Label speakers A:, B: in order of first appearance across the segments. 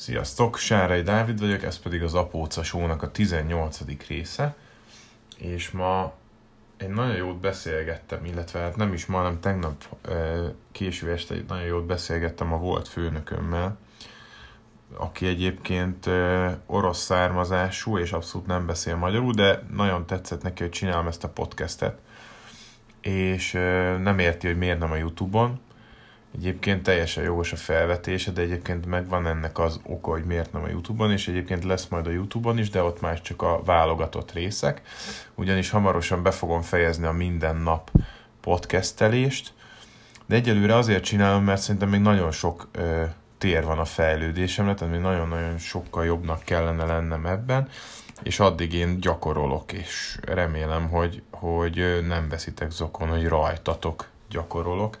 A: Sziasztok, Sárai Dávid vagyok, ez pedig az Apóca Show-nak a 18. része, és ma egy nagyon jót beszélgettem, illetve hát nem is ma, hanem tegnap késő este egy nagyon jót beszélgettem a volt főnökömmel, aki egyébként orosz származású, és abszolút nem beszél magyarul, de nagyon tetszett neki, hogy csinálom ezt a podcastet, és nem érti, hogy miért nem a Youtube-on, Egyébként teljesen jogos a felvetése, de egyébként megvan ennek az oka, hogy miért nem a Youtube-on, és egyébként lesz majd a Youtube-on is, de ott már csak a válogatott részek, ugyanis hamarosan be fogom fejezni a minden nap podcastelést, de egyelőre azért csinálom, mert szerintem még nagyon sok ö, tér van a fejlődésemre, tehát még nagyon-nagyon sokkal jobbnak kellene lennem ebben, és addig én gyakorolok, és remélem, hogy, hogy nem veszitek zokon, hogy rajtatok gyakorolok,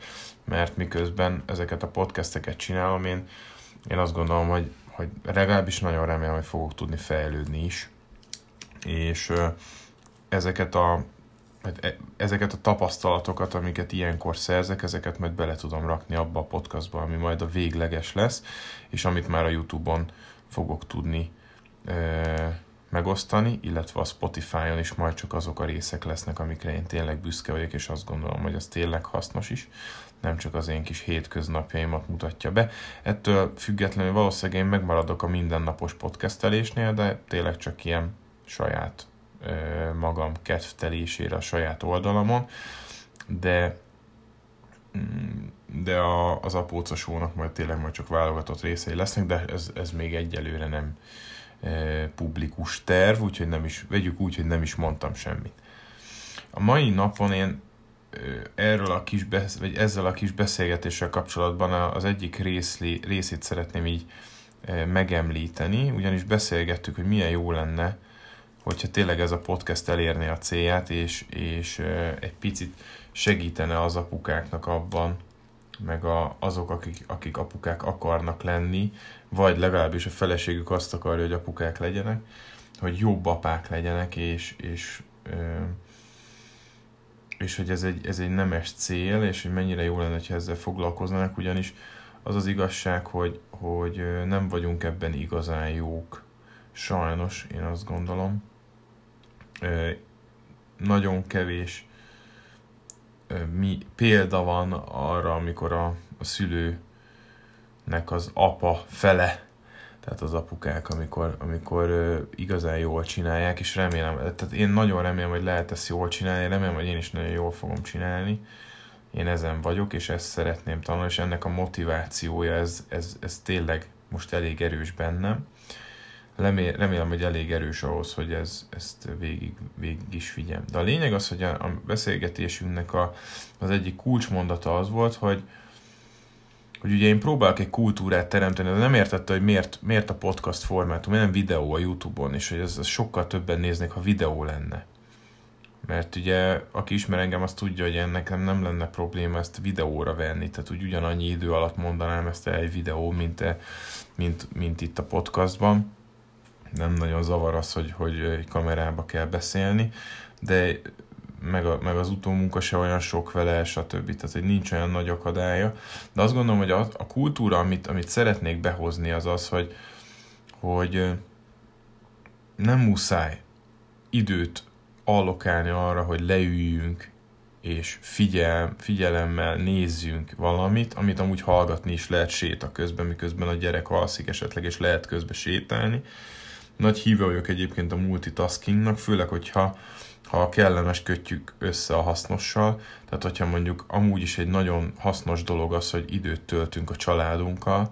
A: mert miközben ezeket a podcasteket csinálom, én, én azt gondolom, hogy, hogy legalábbis nagyon remélem, hogy fogok tudni fejlődni is, és ezeket a hát e, ezeket a tapasztalatokat, amiket ilyenkor szerzek, ezeket majd bele tudom rakni abba a podcastba, ami majd a végleges lesz, és amit már a Youtube-on fogok tudni megosztani, illetve a Spotify-on is majd csak azok a részek lesznek, amikre én tényleg büszke vagyok, és azt gondolom, hogy az tényleg hasznos is nem csak az én kis hétköznapjaimat mutatja be. Ettől függetlenül valószínűleg én megmaradok a mindennapos podcastelésnél, de tényleg csak ilyen saját magam kedvtelésére a saját oldalamon, de mm, de a, az apócasónak majd tényleg majd csak válogatott részei lesznek, de ez, ez még egyelőre nem publikus terv, úgyhogy nem is, vegyük úgy, hogy nem is mondtam semmit. A mai napon én erről a kis besz- vagy ezzel a kis beszélgetéssel kapcsolatban az egyik részli, részét szeretném így megemlíteni, ugyanis beszélgettük, hogy milyen jó lenne, hogyha tényleg ez a podcast elérné a célját, és, és egy picit segítene az apukáknak abban, meg a, azok, akik, akik apukák akarnak lenni, vagy legalábbis a feleségük azt akarja, hogy apukák legyenek, hogy jobb apák legyenek, és, és és hogy ez egy, ez egy nemes cél, és hogy mennyire jó lenne, ha ezzel foglalkoznának, ugyanis az az igazság, hogy, hogy nem vagyunk ebben igazán jók. Sajnos, én azt gondolom. Nagyon kevés mi, példa van arra, amikor a, a szülőnek az apa fele tehát az apukák, amikor, amikor igazán jól csinálják, és remélem, tehát én nagyon remélem, hogy lehet ezt jól csinálni, remélem, hogy én is nagyon jól fogom csinálni, én ezen vagyok, és ezt szeretném tanulni, és ennek a motivációja, ez, ez, ez tényleg most elég erős bennem. Remélem, hogy elég erős ahhoz, hogy ez, ezt végig, végig is figyelm. De a lényeg az, hogy a, a beszélgetésünknek a, az egyik kulcsmondata az volt, hogy, hogy ugye én próbálok egy kultúrát teremteni, de nem értette, hogy miért, miért a podcast formátum, nem videó a Youtube-on, és hogy ez, ez sokkal többen néznék, ha videó lenne. Mert ugye, aki ismer engem, az tudja, hogy ennek nem lenne probléma ezt videóra venni, tehát úgy ugyanannyi idő alatt mondanám ezt el egy videó, mint, mint, mint itt a podcastban. Nem nagyon zavar az, hogy, hogy egy kamerába kell beszélni, de meg, a, meg az utómunka se olyan sok vele, stb. Tehát, hogy nincs olyan nagy akadálya. De azt gondolom, hogy a, a kultúra, amit, amit szeretnék behozni, az az, hogy, hogy nem muszáj időt allokálni arra, hogy leüljünk, és figyel, figyelemmel nézzünk valamit, amit amúgy hallgatni is lehet séta közben, miközben a gyerek alszik esetleg, és lehet közben sétálni. Nagy híve vagyok egyébként a multitaskingnak, főleg, hogyha ha kellemes kötjük össze a hasznossal, tehát hogyha mondjuk amúgy is egy nagyon hasznos dolog az, hogy időt töltünk a családunkkal,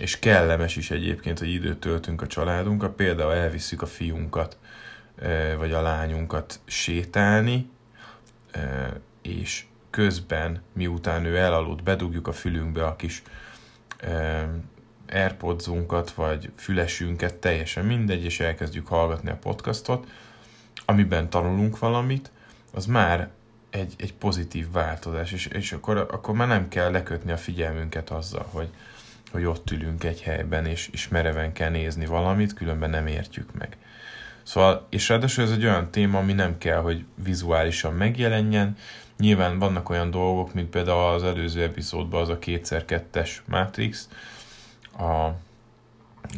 A: és kellemes is egyébként, hogy időt töltünk a családunkkal, például elviszük a fiunkat, vagy a lányunkat sétálni, és közben, miután ő elaludt, bedugjuk a fülünkbe a kis airpods vagy fülesünket, teljesen mindegy, és elkezdjük hallgatni a podcastot, amiben tanulunk valamit, az már egy, egy pozitív változás, és, és akkor, akkor már nem kell lekötni a figyelmünket azzal, hogy, hogy ott ülünk egy helyben, és, és mereven kell nézni valamit, különben nem értjük meg. Szóval, és ráadásul ez egy olyan téma, ami nem kell, hogy vizuálisan megjelenjen. Nyilván vannak olyan dolgok, mint például az előző epizódban az a kétszer kettes Matrix, a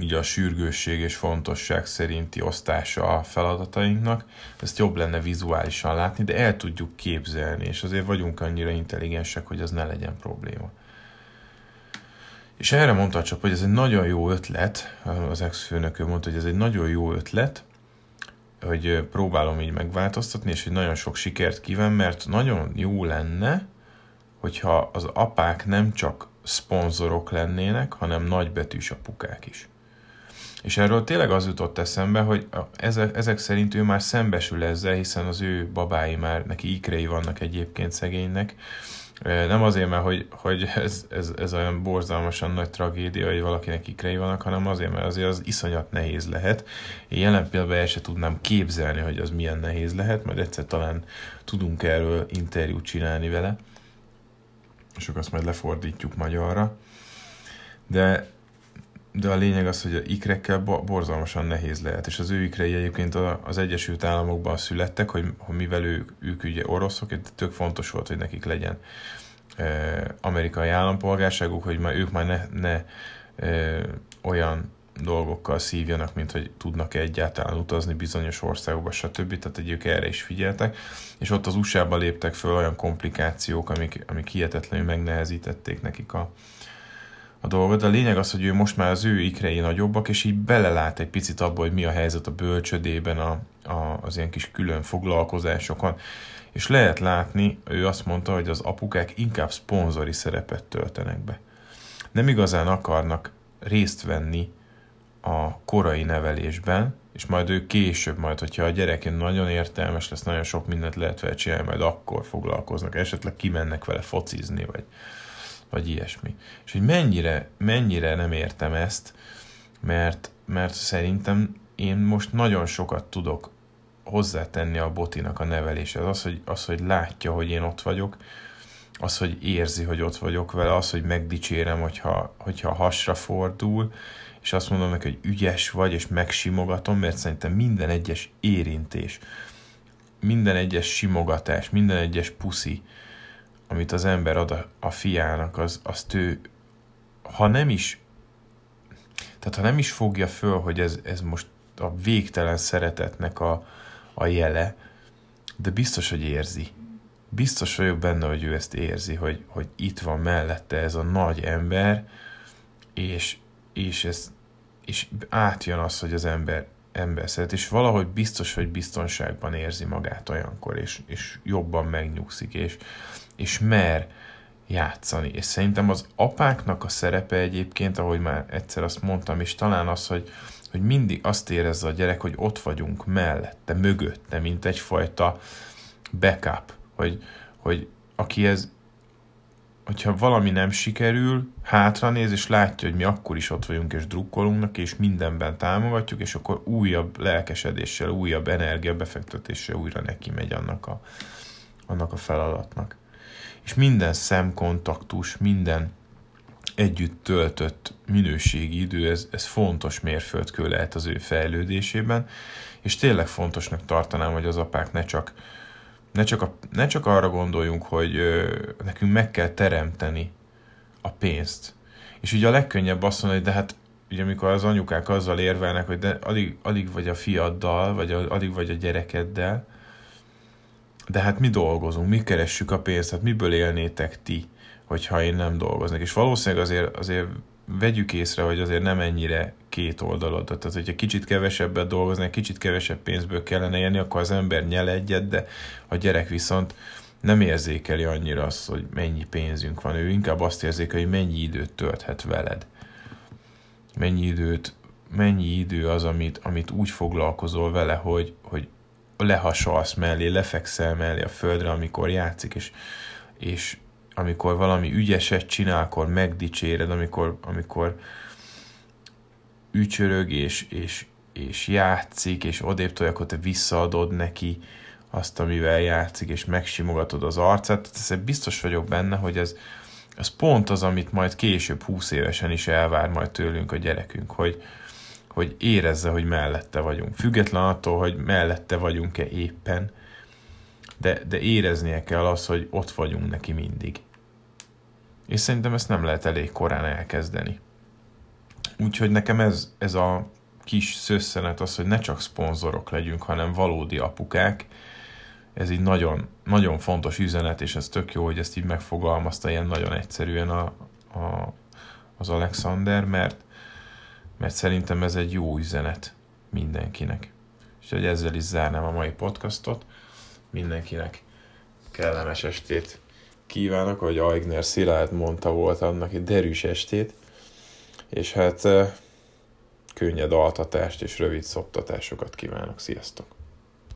A: így a sürgősség és fontosság szerinti osztása a feladatainknak. Ezt jobb lenne vizuálisan látni, de el tudjuk képzelni, és azért vagyunk annyira intelligensek, hogy az ne legyen probléma. És erre mondta a csap, hogy ez egy nagyon jó ötlet, az ex-főnökő mondta, hogy ez egy nagyon jó ötlet, hogy próbálom így megváltoztatni, és hogy nagyon sok sikert kíván, mert nagyon jó lenne, hogyha az apák nem csak szponzorok lennének, hanem nagybetűs apukák is. És erről tényleg az jutott eszembe, hogy ezek, szerint ő már szembesül ezzel, hiszen az ő babái már, neki ikrei vannak egyébként szegénynek, nem azért, mert hogy, hogy ez, ez, ez olyan borzalmasan nagy tragédia, hogy valakinek ikrei vannak, hanem azért, mert azért az iszonyat nehéz lehet. Én jelen pillanatban el sem tudnám képzelni, hogy az milyen nehéz lehet, majd egyszer talán tudunk erről interjút csinálni vele, és akkor azt majd lefordítjuk magyarra. De de a lényeg az, hogy a ikrekkel borzalmasan nehéz lehet, és az ő ikrei egyébként az Egyesült Államokban születtek, hogy, hogy mivel ők, ők ugye oroszok, tök fontos volt, hogy nekik legyen amerikai állampolgárságuk, hogy már ők már ne, ne e, olyan dolgokkal szívjanak, mint hogy tudnak-e egyáltalán utazni bizonyos országokba, stb. Tehát egy ők erre is figyeltek, és ott az USA-ba léptek föl olyan komplikációk, amik, amik hihetetlenül megnehezítették nekik a, a dolgot. De a lényeg az, hogy ő most már az ő ikrei nagyobbak, és így belelát egy picit abba, hogy mi a helyzet a bölcsödében, a, a, az ilyen kis külön foglalkozásokon. És lehet látni, ő azt mondta, hogy az apukák inkább szponzori szerepet töltenek be. Nem igazán akarnak részt venni a korai nevelésben, és majd ő később, majd hogyha a gyerek nagyon értelmes lesz, nagyon sok mindent lehet vele csinálni, majd akkor foglalkoznak, esetleg kimennek vele focizni, vagy, vagy ilyesmi. És hogy mennyire, mennyire nem értem ezt, mert, mert szerintem én most nagyon sokat tudok hozzátenni a botinak a neveléshez. Az hogy, az, hogy látja, hogy én ott vagyok, az, hogy érzi, hogy ott vagyok vele, az, hogy megdicsérem, hogyha, hogyha hasra fordul, és azt mondom neki, hogy ügyes vagy, és megsimogatom, mert szerintem minden egyes érintés, minden egyes simogatás, minden egyes puszi, amit az ember ad a, a fiának, az, azt ő, ha nem is, tehát ha nem is fogja föl, hogy ez, ez most a végtelen szeretetnek a, a jele, de biztos, hogy érzi. Biztos vagyok benne, hogy ő ezt érzi, hogy, hogy itt van mellette ez a nagy ember, és, és, ez, és átjön az, hogy az ember ember szeret, és valahogy biztos, hogy biztonságban érzi magát olyankor, és, és jobban megnyugszik, és, és mer játszani. És szerintem az apáknak a szerepe egyébként, ahogy már egyszer azt mondtam, és talán az, hogy, hogy mindig azt érezze a gyerek, hogy ott vagyunk mellette, mögötte, mint egyfajta backup, hogy, hogy aki ez hogyha valami nem sikerül, hátranéz, és látja, hogy mi akkor is ott vagyunk, és drukkolunk neki, és mindenben támogatjuk, és akkor újabb lelkesedéssel, újabb energiabefektetéssel újra neki megy annak a, annak a feladatnak. És minden szemkontaktus, minden együtt töltött minőségi idő, ez, ez fontos mérföldkő lehet az ő fejlődésében, és tényleg fontosnak tartanám, hogy az apák ne csak ne csak, a, ne csak arra gondoljunk, hogy ö, nekünk meg kell teremteni a pénzt. És ugye a legkönnyebb azt mondani, hogy de hát ugye amikor az anyukák azzal érvelnek, hogy de alig, alig vagy a fiaddal, vagy a, alig vagy a gyerekeddel, de hát mi dolgozunk, mi keressük a pénzt, hát miből élnétek ti, hogyha én nem dolgoznék. És valószínűleg azért, azért vegyük észre, hogy azért nem ennyire két oldalod. Tehát, hogyha kicsit kevesebbet dolgozni, kicsit kevesebb pénzből kellene élni, akkor az ember nyel egyet, de a gyerek viszont nem érzékeli annyira azt, hogy mennyi pénzünk van. Ő inkább azt érzékeli, hogy mennyi időt tölthet veled. Mennyi időt, mennyi idő az, amit, amit úgy foglalkozol vele, hogy, hogy lehasalsz mellé, lefekszel mellé a földre, amikor játszik, és, és amikor valami ügyeset csinál, akkor megdicséred, amikor, amikor ücsörög és, és, és játszik, és odébb akkor te visszaadod neki azt, amivel játszik, és megsimogatod az arcát. Tehát biztos vagyok benne, hogy ez, ez pont az, amit majd később 20 évesen is elvár majd tőlünk a gyerekünk, hogy, hogy érezze, hogy mellette vagyunk. Független attól, hogy mellette vagyunk-e éppen, de, de éreznie kell az, hogy ott vagyunk neki mindig. És szerintem ezt nem lehet elég korán elkezdeni. Úgyhogy nekem ez, ez a kis szösszenet az, hogy ne csak szponzorok legyünk, hanem valódi apukák. Ez így nagyon, nagyon fontos üzenet, és ez tök jó, hogy ezt így megfogalmazta ilyen nagyon egyszerűen a, a, az Alexander, mert, mert szerintem ez egy jó üzenet mindenkinek. És hogy ezzel is zárnám a mai podcastot. Mindenkinek kellemes estét kívánok, hogy Aigner Szilárd mondta volt annak egy derűs estét, és hát könnyed altatást és rövid szoptatásokat kívánok. Sziasztok!